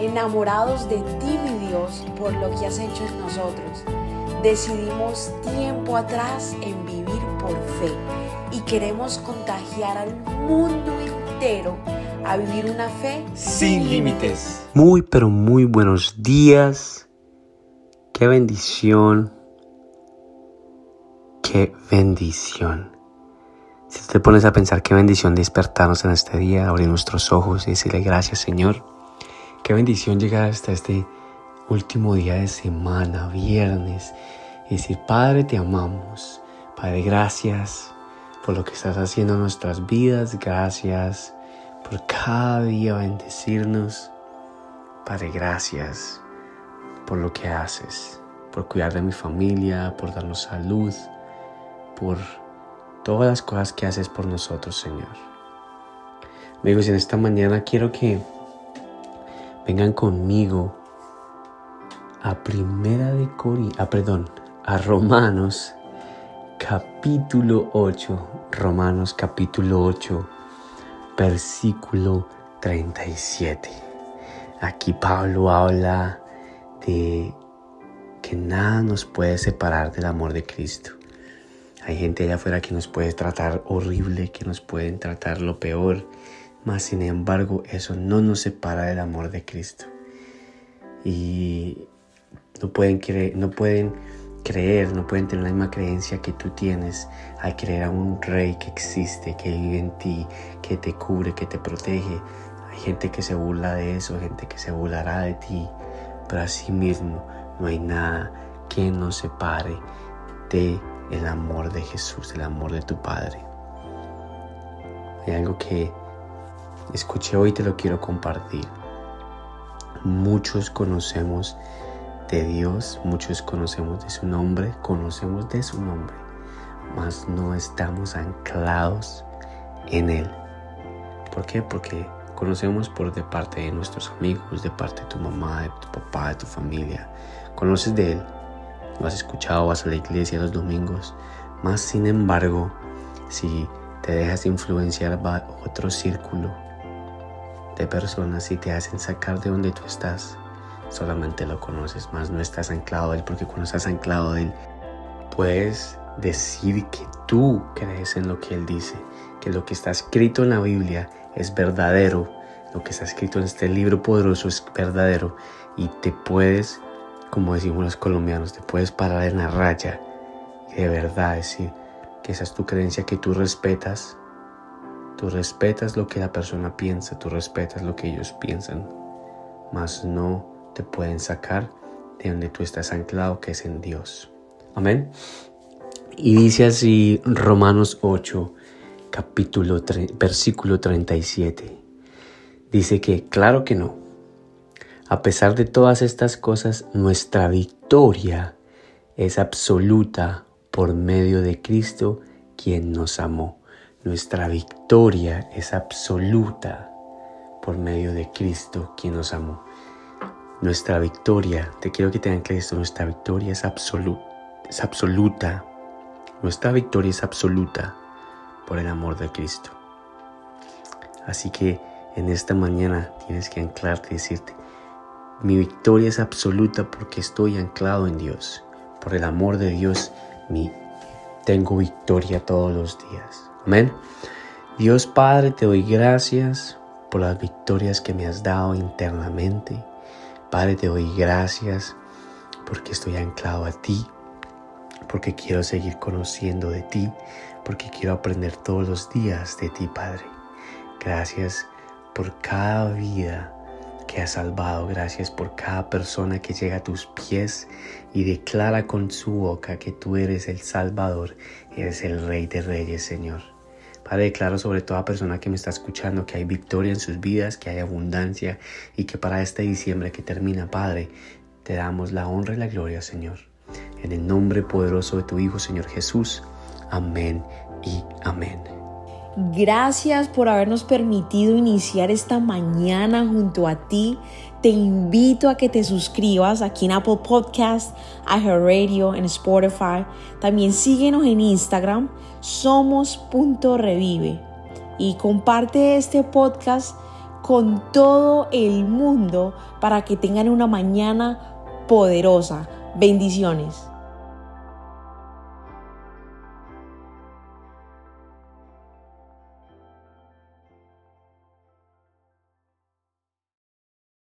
enamorados de ti, mi Dios, por lo que has hecho en nosotros. Decidimos tiempo atrás en vivir por fe y queremos contagiar al mundo entero a vivir una fe sin límites. Muy, pero muy buenos días. Qué bendición. Qué bendición. Si te pones a pensar qué bendición despertarnos en este día, abrir nuestros ojos y decirle gracias Señor. Qué bendición llegar hasta este último día de semana, viernes, y decir, Padre, te amamos. Padre, gracias por lo que estás haciendo en nuestras vidas. Gracias por cada día bendecirnos. Padre, gracias por lo que haces, por cuidar de mi familia, por darnos salud, por todas las cosas que haces por nosotros, Señor. Amigos, en esta mañana quiero que vengan conmigo a Primera de Cori, ah, perdón, a Romanos capítulo 8, Romanos capítulo 8, versículo 37. Aquí Pablo habla de que nada nos puede separar del amor de Cristo. Hay gente allá afuera que nos puede tratar horrible, que nos pueden tratar lo peor, mas sin embargo eso no nos separa del amor de Cristo. Y no pueden creer, no pueden creer, no pueden tener la misma creencia que tú tienes al creer a un rey que existe, que vive en ti, que te cubre, que te protege. Hay gente que se burla de eso, gente que se burlará de ti, pero así mismo no hay nada que nos separe de el amor de Jesús, el amor de tu Padre. Hay algo que escuché hoy te lo quiero compartir. Muchos conocemos de Dios, muchos conocemos de su nombre, conocemos de su nombre, mas no estamos anclados en Él. ¿Por qué? Porque conocemos por de parte de nuestros amigos, de parte de tu mamá, de tu papá, de tu familia. Conoces de Él, lo has escuchado, vas a la iglesia los domingos, más sin embargo, si te dejas influenciar va otro círculo de personas y te hacen sacar de donde tú estás, solamente lo conoces, más no estás anclado a Él, porque cuando estás anclado a Él, puedes decir que tú crees en lo que Él dice, que lo que está escrito en la Biblia es verdadero, lo que está escrito en este libro poderoso es verdadero y te puedes como decimos los colombianos, te puedes parar en la raya y de verdad decir que esa es tu creencia que tú respetas. Tú respetas lo que la persona piensa, tú respetas lo que ellos piensan, mas no te pueden sacar de donde tú estás anclado, que es en Dios. Amén. Y dice así Romanos 8, capítulo versículo 37. Dice que claro que no a pesar de todas estas cosas, nuestra victoria es absoluta por medio de Cristo quien nos amó. Nuestra victoria es absoluta por medio de Cristo quien nos amó. Nuestra victoria, te quiero que tengan claro esto, nuestra victoria es, es absoluta. Nuestra victoria es absoluta por el amor de Cristo. Así que en esta mañana tienes que anclarte y decirte, mi victoria es absoluta porque estoy anclado en Dios. Por el amor de Dios, mi, tengo victoria todos los días. Amén. Dios Padre, te doy gracias por las victorias que me has dado internamente. Padre, te doy gracias porque estoy anclado a ti, porque quiero seguir conociendo de ti, porque quiero aprender todos los días de ti, Padre. Gracias por cada vida que has salvado. Gracias por cada persona que llega a tus pies y declara con su boca que tú eres el Salvador, eres el Rey de Reyes, Señor. Padre, declaro sobre toda persona que me está escuchando que hay victoria en sus vidas, que hay abundancia y que para este diciembre que termina, Padre, te damos la honra y la gloria, Señor. En el nombre poderoso de tu Hijo, Señor Jesús. Amén y amén. Gracias por habernos permitido iniciar esta mañana junto a ti. Te invito a que te suscribas aquí en Apple Podcast, Radio, en Spotify. También síguenos en Instagram, somos.revive. Y comparte este podcast con todo el mundo para que tengan una mañana poderosa. Bendiciones.